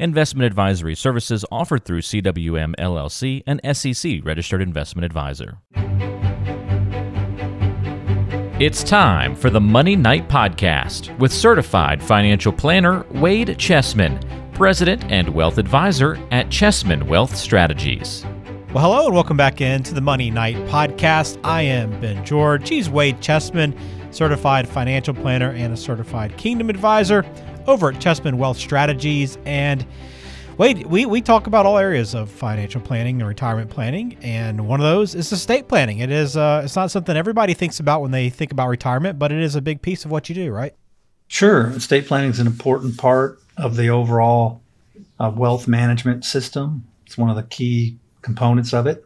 Investment advisory services offered through CWM LLC, an SEC registered investment advisor. It's time for the Money Knight Podcast with certified financial planner Wade Chessman, president and wealth advisor at Chessman Wealth Strategies. Well, hello and welcome back into the Money Knight Podcast. I am Ben George. He's Wade Chessman, certified financial planner and a certified kingdom advisor over at Chessman Wealth Strategies. And Wade, we, we talk about all areas of financial planning and retirement planning, and one of those is estate planning. It is uh, it's not something everybody thinks about when they think about retirement, but it is a big piece of what you do, right? Sure, estate planning is an important part of the overall uh, wealth management system. It's one of the key components of it.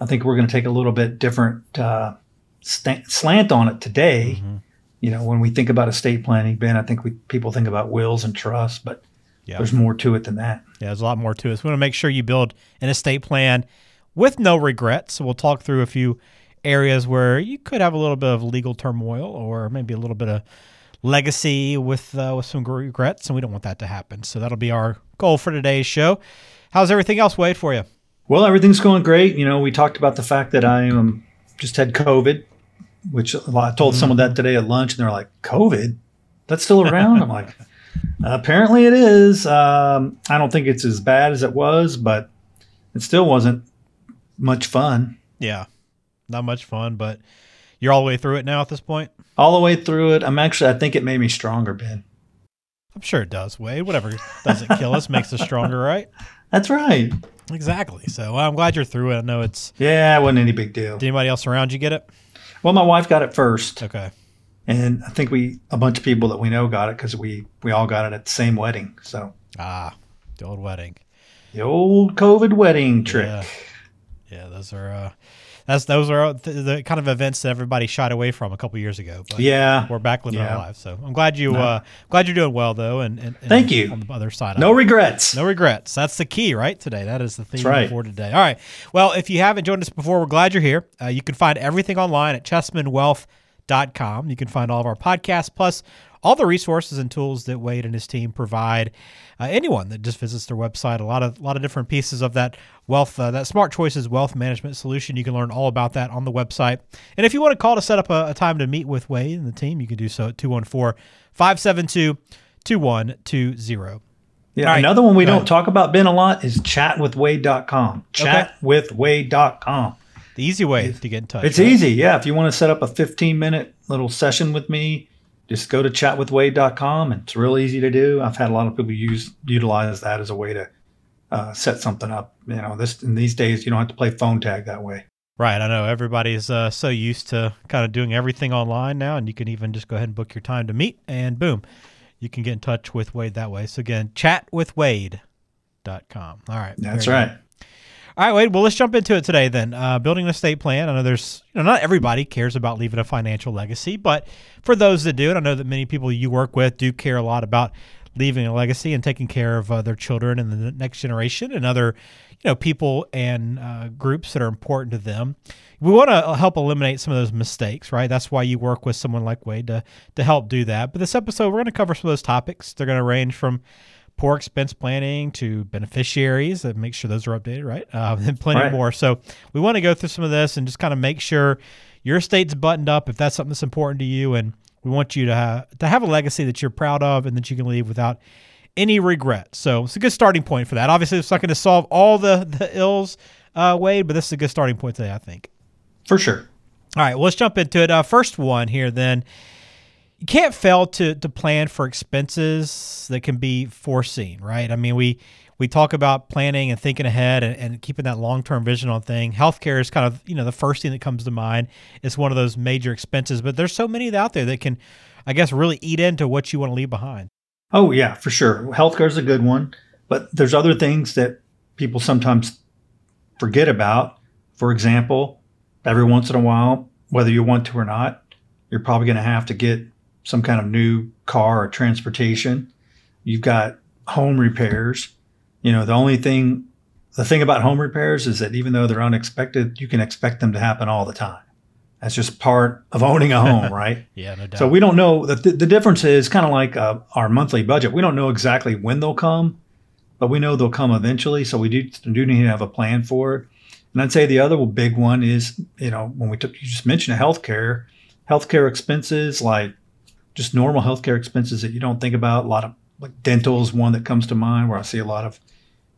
I think we're going to take a little bit different uh, st- slant on it today. Mm-hmm. You know, when we think about estate planning, Ben, I think we people think about wills and trusts, but yeah. There's more to it than that. Yeah, there's a lot more to it. So we want to make sure you build an estate plan with no regrets. So we'll talk through a few areas where you could have a little bit of legal turmoil or maybe a little bit of legacy with uh, with some regrets, and we don't want that to happen. So that'll be our goal for today's show. How's everything else, Wade, for you? Well, everything's going great. You know, we talked about the fact that I um, just had COVID, which I told mm-hmm. someone that today at lunch, and they're like, "COVID? That's still around?" I'm like, apparently, it is. Um, I don't think it's as bad as it was, but it still wasn't much fun. Yeah, not much fun, but you're all the way through it now at this point. All the way through it. I'm actually. I think it made me stronger, Ben. I'm sure it does, Wade. Whatever doesn't kill us makes us stronger, right? That's right. Exactly. So well, I'm glad you're through it. I know it's. Yeah, it wasn't any big deal. Did anybody else around you get it? Well, my wife got it first. Okay and I think we a bunch of people that we know got it because we we all got it at the same wedding. So ah, the old wedding, the old COVID wedding trick. Yeah, yeah those are uh, that's those are the, the, kind of events that everybody shied away from a couple years ago. But yeah, we're back living yeah. our lives. So I'm glad you no. uh, glad you're doing well though, and, and, and thank you on the other side. No regrets. No regrets. That's the key, right? Today, that is the theme right. for today. All right. Well, if you haven't joined us before, we're glad you're here. Uh, you can find everything online at Chessman Wealth com. You can find all of our podcasts plus all the resources and tools that Wade and his team provide uh, anyone that just visits their website. A lot of a lot of different pieces of that wealth, uh, that Smart Choices wealth management solution. You can learn all about that on the website. And if you want to call to set up a, a time to meet with Wade and the team, you can do so at 214 572 2120. Yeah, right. another one we Go don't ahead. talk about, Ben, a lot is chatwithwade.com. Chatwithwade.com. The easy way to get in touch. It's right? easy. Yeah. If you want to set up a 15 minute little session with me, just go to chatwithwade.com. And it's real easy to do. I've had a lot of people use utilize that as a way to uh, set something up. You know, this in these days you don't have to play phone tag that way. Right. I know everybody's uh, so used to kind of doing everything online now, and you can even just go ahead and book your time to meet, and boom, you can get in touch with Wade that way. So again, chatwithwade.com. All right. That's right. All right, Wade. Well, let's jump into it today then. Uh, building an estate plan. I know there's, you know, not everybody cares about leaving a financial legacy, but for those that do, and I know that many people you work with do care a lot about leaving a legacy and taking care of uh, their children and the next generation and other, you know, people and uh, groups that are important to them. We want to help eliminate some of those mistakes, right? That's why you work with someone like Wade to to help do that. But this episode, we're going to cover some of those topics. They're going to range from poor expense planning to beneficiaries and make sure those are updated, right? Uh, and plenty right. more. So we want to go through some of this and just kind of make sure your estate's buttoned up if that's something that's important to you. And we want you to have, to have a legacy that you're proud of and that you can leave without any regret. So it's a good starting point for that. Obviously, it's not going to solve all the, the ills, uh, Wade, but this is a good starting point today, I think. For sure. All right, well, let's jump into it. Uh, first one here then you can't fail to to plan for expenses that can be foreseen, right? I mean, we we talk about planning and thinking ahead and, and keeping that long term vision on thing. Healthcare is kind of you know the first thing that comes to mind. It's one of those major expenses, but there's so many out there that can, I guess, really eat into what you want to leave behind. Oh yeah, for sure. Healthcare is a good one, but there's other things that people sometimes forget about. For example, every once in a while, whether you want to or not, you're probably going to have to get some kind of new car or transportation. You've got home repairs. You know, the only thing, the thing about home repairs is that even though they're unexpected, you can expect them to happen all the time. That's just part of owning a home, right? yeah, no doubt. So we don't know that the, the difference is kind of like uh, our monthly budget. We don't know exactly when they'll come, but we know they'll come eventually. So we do, do need to have a plan for it. And I'd say the other big one is, you know, when we took, you just mentioned healthcare, healthcare expenses, like just normal healthcare expenses that you don't think about. A lot of like dental is one that comes to mind where I see a lot of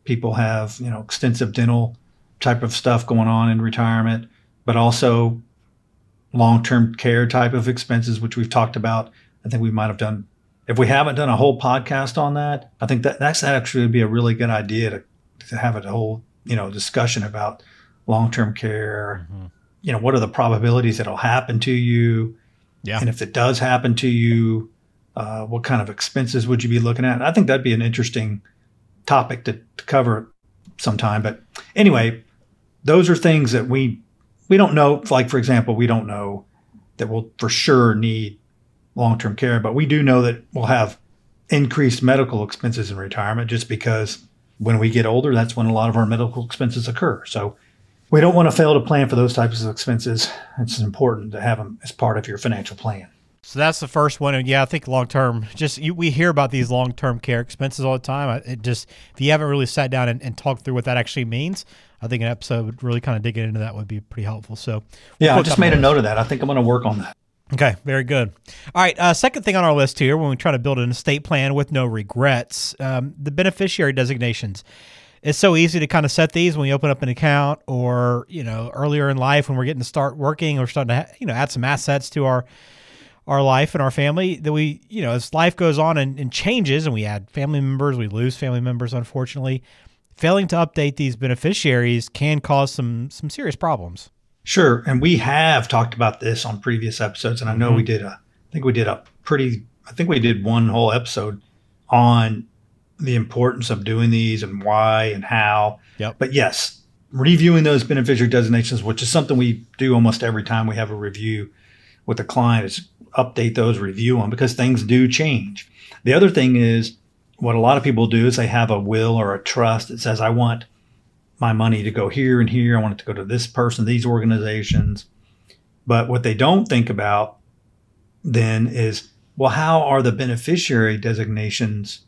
people have, you know, extensive dental type of stuff going on in retirement, but also long term care type of expenses, which we've talked about. I think we might have done, if we haven't done a whole podcast on that, I think that that's actually would be a really good idea to, to have a whole, you know, discussion about long term care. Mm-hmm. You know, what are the probabilities that'll happen to you? Yeah. And if it does happen to you, uh, what kind of expenses would you be looking at? I think that'd be an interesting topic to, to cover sometime. But anyway, those are things that we we don't know. Like for example, we don't know that we'll for sure need long term care, but we do know that we'll have increased medical expenses in retirement just because when we get older, that's when a lot of our medical expenses occur. So we don't want to fail to plan for those types of expenses. It's important to have them as part of your financial plan. So that's the first one, and yeah, I think long term. Just you, we hear about these long term care expenses all the time. It just if you haven't really sat down and, and talked through what that actually means, I think an episode really kind of digging into that would be pretty helpful. So we'll yeah, I just made a note of that. I think I'm going to work on that. Okay, very good. All right, uh, second thing on our list here when we try to build an estate plan with no regrets, um, the beneficiary designations. It's so easy to kind of set these when we open up an account, or you know, earlier in life when we're getting to start working, or starting to ha- you know add some assets to our our life and our family that we, you know, as life goes on and, and, changes and we add family members, we lose family members, unfortunately, failing to update these beneficiaries can cause some some serious problems. Sure. And we have talked about this on previous episodes. And I know mm-hmm. we did a, I think we did a pretty, I think we did one whole episode on the importance of doing these and why and how. Yep. But yes, reviewing those beneficiary designations, which is something we do almost every time we have a review with a client, is update those, review them because things do change. The other thing is what a lot of people do is they have a will or a trust that says, I want my money to go here and here. I want it to go to this person, these organizations. But what they don't think about then is, well, how are the beneficiary designations?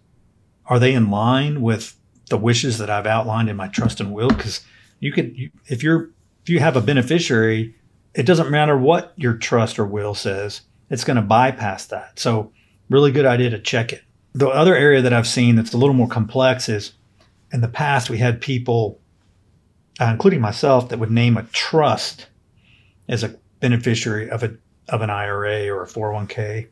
Are they in line with the wishes that I've outlined in my trust and will? Because you could, if you're, if you have a beneficiary, it doesn't matter what your trust or will says it's going to bypass that. So, really good idea to check it. The other area that I've seen that's a little more complex is in the past, we had people, uh, including myself, that would name a trust as a beneficiary of a of an IRA or a 401k.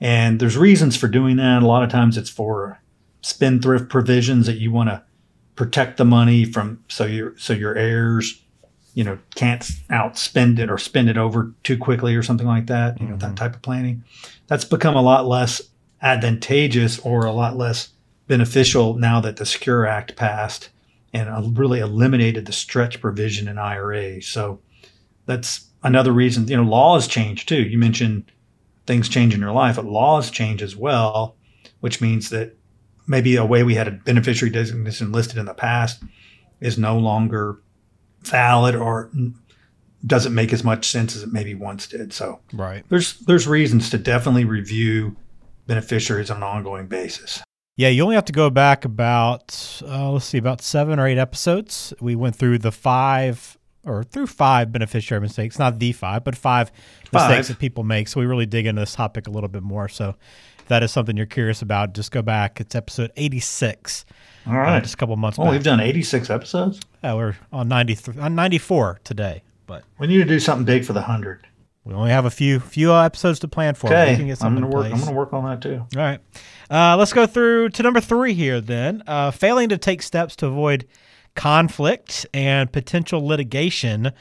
And there's reasons for doing that. A lot of times it's for spendthrift provisions that you want to protect the money from so your so your heirs you know can't outspend it or spend it over too quickly or something like that you know mm-hmm. that type of planning. That's become a lot less advantageous or a lot less beneficial now that the secure act passed and really eliminated the stretch provision in ira so that's another reason you know laws change too. You mentioned things change in your life but laws change as well which means that maybe a way we had a beneficiary designation listed in the past is no longer valid or doesn't make as much sense as it maybe once did. So right. there's there's reasons to definitely review beneficiaries on an ongoing basis. Yeah, you only have to go back about uh, let's see, about seven or eight episodes. We went through the five or through five beneficiary mistakes, not the five, but five, five, mistakes that people make. So we really dig into this topic a little bit more. So that is something you're curious about, just go back. It's episode 86. All right. Uh, just a couple months Oh, back. we've done 86 episodes? Yeah, we're on 93, on 94 today. But we need to do something big for the 100. We only have a few few episodes to plan for. Okay, I'm gonna work. I'm gonna work on that too. All right, uh, let's go through to number three here. Then, uh, failing to take steps to avoid conflict and potential litigation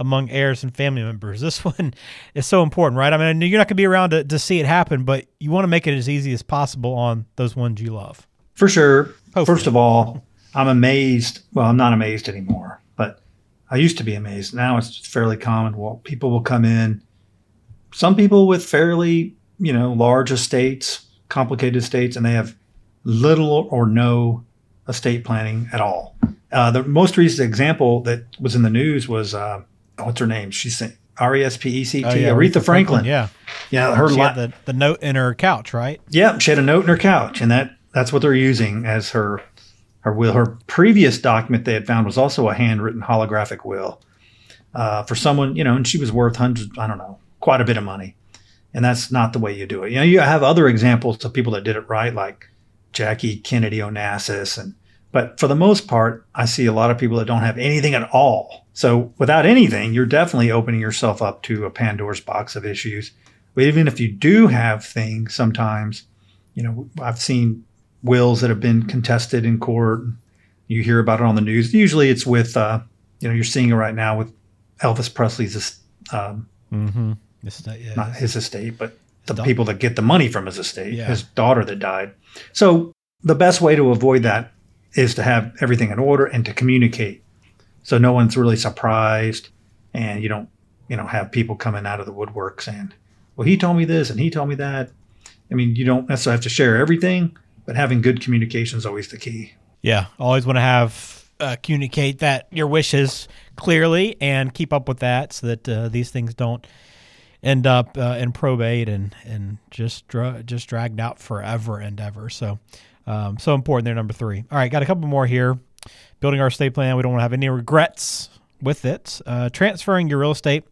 among heirs and family members. This one is so important, right? I mean, you're not going to be around to, to see it happen, but you want to make it as easy as possible on those ones you love. For sure. Hopefully. First of all, I'm amazed. Well, I'm not amazed anymore, but I used to be amazed. Now it's fairly common. Well, people will come in, some people with fairly, you know, large estates, complicated estates, and they have little or no estate planning at all. Uh, the most recent example that was in the news was uh, what's her name? She's R E S P E C T, oh, Aretha, Franklin. Yeah, yeah. Her she had the, the note in her couch, right? Yeah, she had a note in her couch, and that that's what they're using as her her will. Her previous document they had found was also a handwritten holographic will uh, for someone, you know, and she was worth hundreds, I don't know, quite a bit of money. And that's not the way you do it. You know, you have other examples of people that did it right, like Jackie Kennedy Onassis. And, but for the most part, I see a lot of people that don't have anything at all. So without anything, you're definitely opening yourself up to a Pandora's box of issues. But even if you do have things, sometimes, you know, I've seen wills that have been contested in court. You hear about it on the news. Usually it's with, uh, you know, you're seeing it right now with Elvis Presley's, um, mm-hmm. estate, yeah, not his estate, but the people that get the money from his estate, yeah. his daughter that died. So the best way to avoid that is to have everything in order and to communicate, so no one's really surprised, and you don't, you know, have people coming out of the woodwork saying, "Well, he told me this and he told me that." I mean, you don't necessarily have to share everything, but having good communication is always the key. Yeah, always want to have uh, communicate that your wishes clearly and keep up with that so that uh, these things don't end up uh, in probate and and just dra- just dragged out forever and ever. So um, so important there. Number three. All right, got a couple more here. Building our estate plan. We don't want to have any regrets with it. Uh, transferring your real estate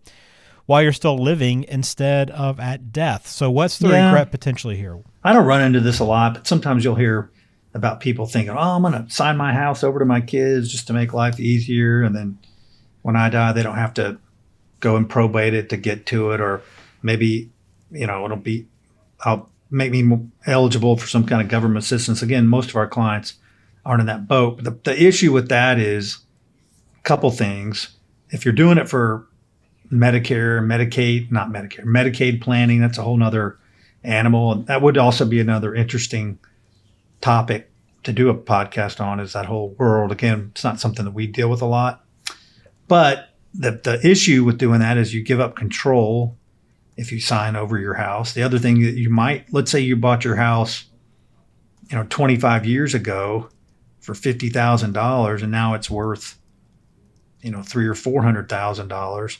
while you're still living instead of at death. So what's the yeah. regret potentially here? I don't run into this a lot, but sometimes you'll hear about people thinking, "Oh, I'm going to sign my house over to my kids just to make life easier," and then when I die, they don't have to go and probate it to get to it, or maybe you know it'll be I'll make me eligible for some kind of government assistance. Again, most of our clients aren't in that boat. The, the issue with that is a couple things. If you're doing it for Medicare, Medicaid, not Medicare, Medicaid planning, that's a whole nother animal. And that would also be another interesting topic to do a podcast on is that whole world. Again, it's not something that we deal with a lot. But the, the issue with doing that is you give up control if you sign over your house. The other thing that you might, let's say you bought your house, you know, 25 years ago for $50,000 and now it's worth, you know, three or $400,000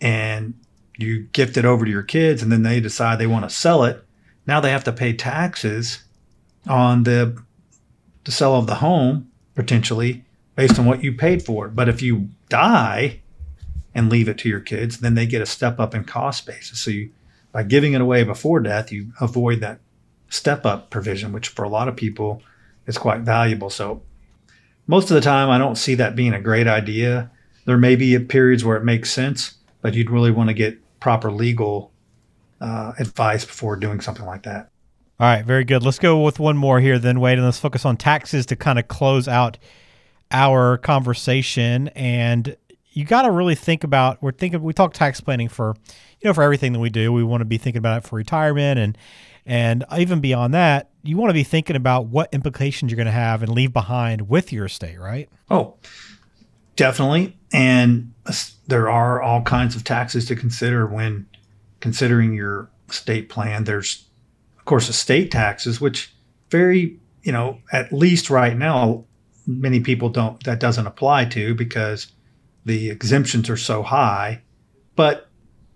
and you gift it over to your kids and then they decide they want to sell it. Now they have to pay taxes on the the sale of the home potentially based on what you paid for it. But if you die and leave it to your kids, then they get a step up in cost basis. So you, by giving it away before death, you avoid that step up provision, which for a lot of people is quite valuable. So most of the time, I don't see that being a great idea. There may be periods where it makes sense, but you'd really want to get proper legal uh, advice before doing something like that. All right, very good. Let's go with one more here, then, Wade, and let's focus on taxes to kind of close out our conversation. And you got to really think about. We're thinking. We talk tax planning for, you know, for everything that we do. We want to be thinking about it for retirement and and even beyond that, you want to be thinking about what implications you're going to have and leave behind with your estate, right? Oh, definitely. And there are all kinds of taxes to consider when considering your estate plan. There's of course, estate taxes, which very, you know, at least right now, many people don't, that doesn't apply to because the exemptions are so high. But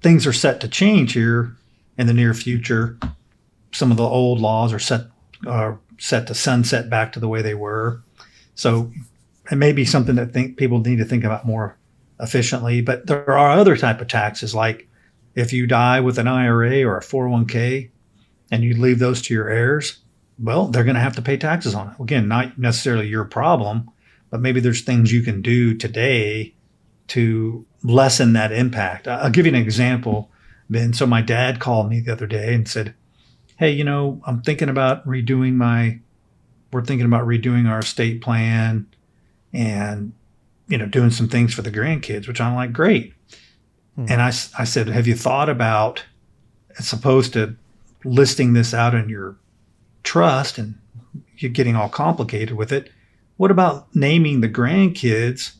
things are set to change here in the near future. Some of the old laws are set, are set to sunset back to the way they were. So it may be something that think people need to think about more efficiently. But there are other type of taxes like if you die with an IRA or a 401k, and you leave those to your heirs, well, they're going to have to pay taxes on it. Again, not necessarily your problem, but maybe there's things you can do today to lessen that impact. I'll give you an example, Ben. So my dad called me the other day and said, Hey, you know, I'm thinking about redoing my, we're thinking about redoing our estate plan and, you know, doing some things for the grandkids, which I'm like, great. Hmm. And I, I said, have you thought about, as opposed to listing this out in your trust and you're getting all complicated with it. What about naming the grandkids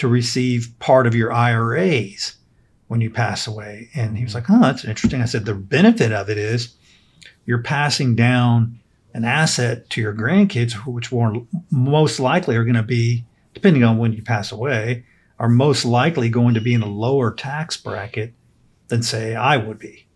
to receive part of your IRAs when you pass away? And he was like, Oh, that's interesting. I said, The benefit of it is you're passing down an asset to your grandkids, which most likely are going to be, depending on when you pass away, are most likely going to be in a lower tax bracket than, say, I would be.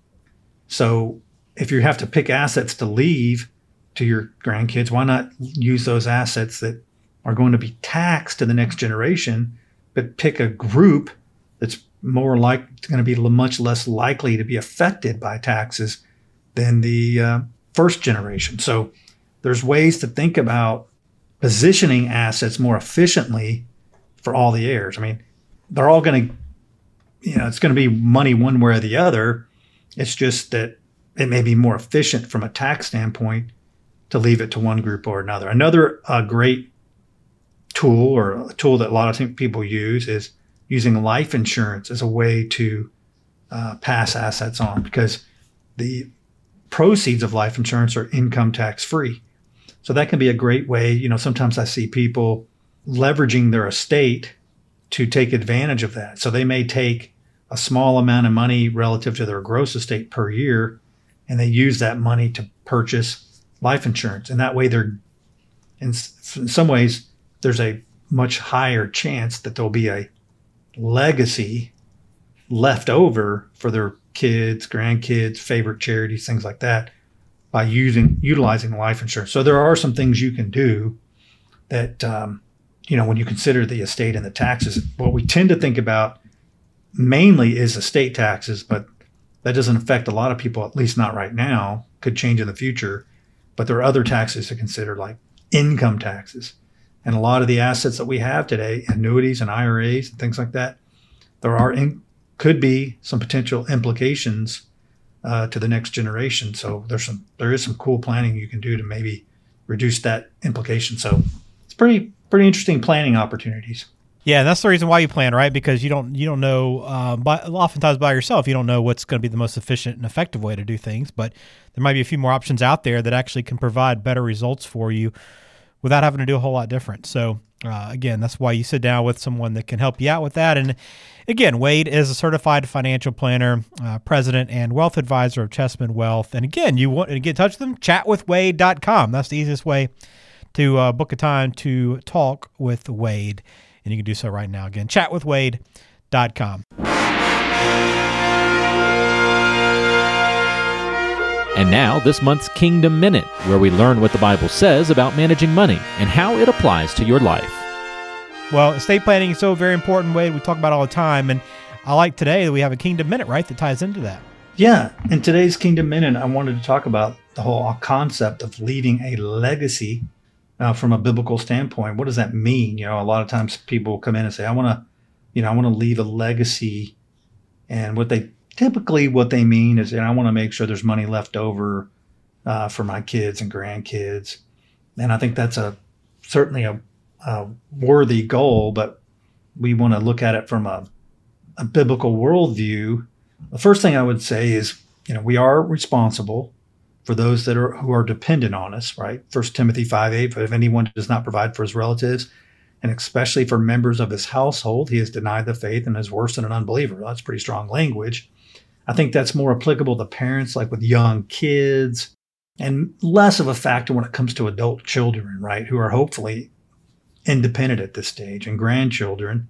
So if you have to pick assets to leave to your grandkids? Why not use those assets that are going to be taxed to the next generation, but pick a group that's more like going to be much less likely to be affected by taxes than the uh, first generation. So there's ways to think about positioning assets more efficiently for all the heirs. I mean, they're all going to, you know, it's going to be money one way or the other. It's just that it may be more efficient from a tax standpoint to leave it to one group or another. Another uh, great tool or a tool that a lot of people use is using life insurance as a way to uh, pass assets on because the proceeds of life insurance are income tax free. So that can be a great way. You know, sometimes I see people leveraging their estate to take advantage of that. So they may take a small amount of money relative to their gross estate per year and they use that money to purchase life insurance. And that way they're in, in some ways there's a much higher chance that there'll be a legacy left over for their kids, grandkids, favorite charities, things like that by using utilizing life insurance. So there are some things you can do that um, you know when you consider the estate and the taxes. What we tend to think about mainly is estate taxes, but that doesn't affect a lot of people, at least not right now. Could change in the future, but there are other taxes to consider, like income taxes. And a lot of the assets that we have today, annuities and IRAs and things like that, there are in, could be some potential implications uh, to the next generation. So there's some there is some cool planning you can do to maybe reduce that implication. So it's pretty pretty interesting planning opportunities. Yeah, that's the reason why you plan, right? Because you don't you don't know. Uh, by, oftentimes by yourself, you don't know what's going to be the most efficient and effective way to do things. But there might be a few more options out there that actually can provide better results for you without having to do a whole lot different. So uh, again, that's why you sit down with someone that can help you out with that. And again, Wade is a certified financial planner, uh, president, and wealth advisor of Chessman Wealth. And again, you want to get in touch with them? Chatwithwade.com. That's the easiest way to uh, book a time to talk with Wade. And you can do so right now. Again, chatwithwade.com. And now, this month's Kingdom Minute, where we learn what the Bible says about managing money and how it applies to your life. Well, estate planning is so very important Wade we talk about all the time, and I like today that we have a Kingdom Minute, right, that ties into that. Yeah, in today's Kingdom Minute, I wanted to talk about the whole concept of leaving a legacy uh, from a biblical standpoint. What does that mean? You know, a lot of times people come in and say, "I want to, you know, I want to leave a legacy," and what they typically what they mean is, and I want to make sure there's money left over uh, for my kids and grandkids. And I think that's a certainly a, a worthy goal, but we want to look at it from a, a biblical worldview. The first thing I would say is, you know, we are responsible for those that are who are dependent on us, right? First Timothy 5 8, but if anyone does not provide for his relatives, and especially for members of his household, he has denied the faith and is worse than an unbeliever. That's pretty strong language. I think that's more applicable to parents, like with young kids, and less of a factor when it comes to adult children, right, who are hopefully independent at this stage, and grandchildren.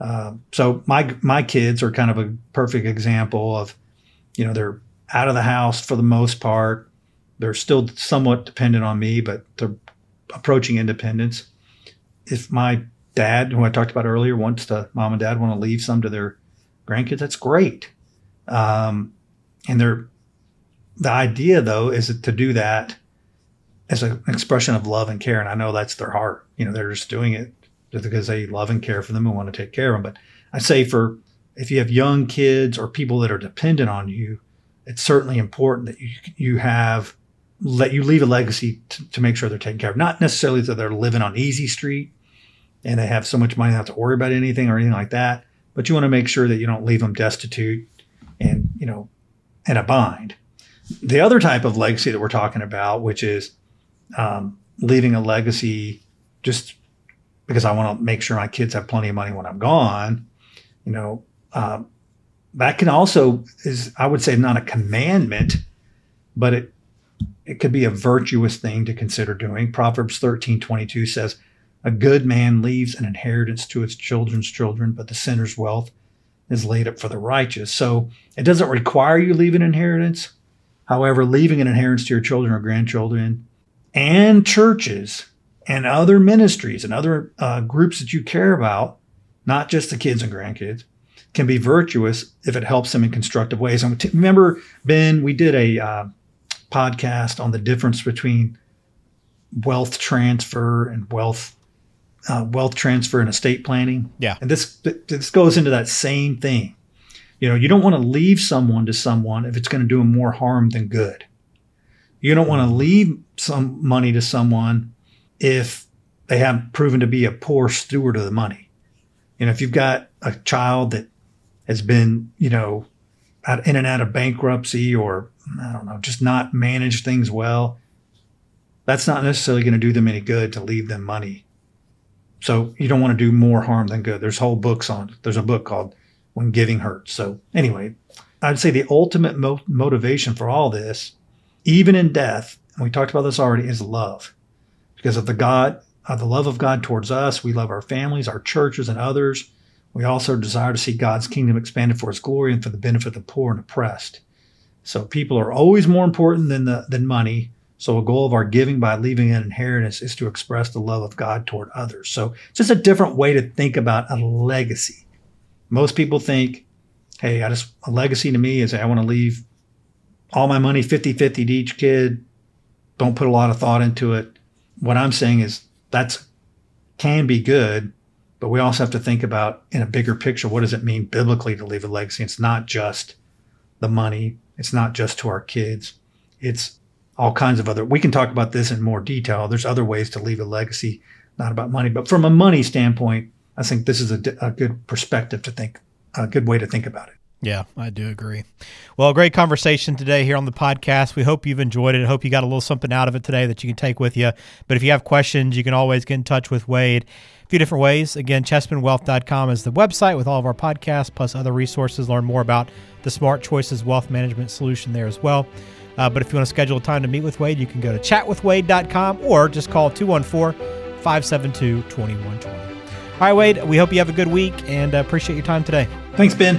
Uh, so my my kids are kind of a perfect example of, you know, they're out of the house for the most part. They're still somewhat dependent on me, but they're approaching independence. If my dad, who I talked about earlier, wants to, mom and dad want to leave some to their grandkids, that's great. Um, and they're, the idea though is to do that as an expression of love and care. And I know that's their heart. You know, they're just doing it because they love and care for them and want to take care of them. But I say for if you have young kids or people that are dependent on you, it's certainly important that you you have let you leave a legacy to, to make sure they're taken care of. Not necessarily that they're living on easy street and they have so much money have to worry about anything or anything like that. But you want to make sure that you don't leave them destitute and you know in a bind. The other type of legacy that we're talking about, which is um, leaving a legacy just because I want to make sure my kids have plenty of money when I'm gone, you know, um, that can also is I would say not a commandment, but it it could be a virtuous thing to consider doing. Proverbs 13, 22 says, A good man leaves an inheritance to his children's children, but the sinner's wealth is laid up for the righteous. So it doesn't require you leave an inheritance. However, leaving an inheritance to your children or grandchildren and churches and other ministries and other uh, groups that you care about, not just the kids and grandkids, can be virtuous if it helps them in constructive ways. And remember, Ben, we did a uh, podcast on the difference between wealth transfer and wealth uh, wealth transfer and estate planning. Yeah, and this this goes into that same thing. You know, you don't want to leave someone to someone if it's going to do them more harm than good. You don't want to leave some money to someone if they haven't proven to be a poor steward of the money. You know, if you've got a child that has been, you know, out, in and out of bankruptcy or I don't know, just not managed things well, that's not necessarily going to do them any good to leave them money. So you don't want to do more harm than good. There's whole books on. It. There's a book called When Giving Hurts. So anyway, I'd say the ultimate mo- motivation for all this, even in death, and we talked about this already, is love, because of the God, of the love of God towards us. We love our families, our churches, and others. We also desire to see God's kingdom expanded for His glory and for the benefit of the poor and oppressed. So people are always more important than the than money. So a goal of our giving by leaving an inheritance is to express the love of God toward others. So it's just a different way to think about a legacy. Most people think, hey, I just a legacy to me is I want to leave all my money 50-50 to each kid. Don't put a lot of thought into it. What I'm saying is that's can be good, but we also have to think about in a bigger picture, what does it mean biblically to leave a legacy? It's not just the money. It's not just to our kids. It's all kinds of other, we can talk about this in more detail. There's other ways to leave a legacy, not about money, but from a money standpoint, I think this is a, a good perspective to think, a good way to think about it. Yeah, I do agree. Well, great conversation today here on the podcast. We hope you've enjoyed it. I hope you got a little something out of it today that you can take with you. But if you have questions, you can always get in touch with Wade a few different ways. Again, chessmanwealth.com is the website with all of our podcasts plus other resources. Learn more about the Smart Choices Wealth Management solution there as well. Uh, but if you want to schedule a time to meet with Wade, you can go to chatwithwade.com or just call 214 572 2120. All right, Wade, we hope you have a good week and uh, appreciate your time today. Thanks, Ben.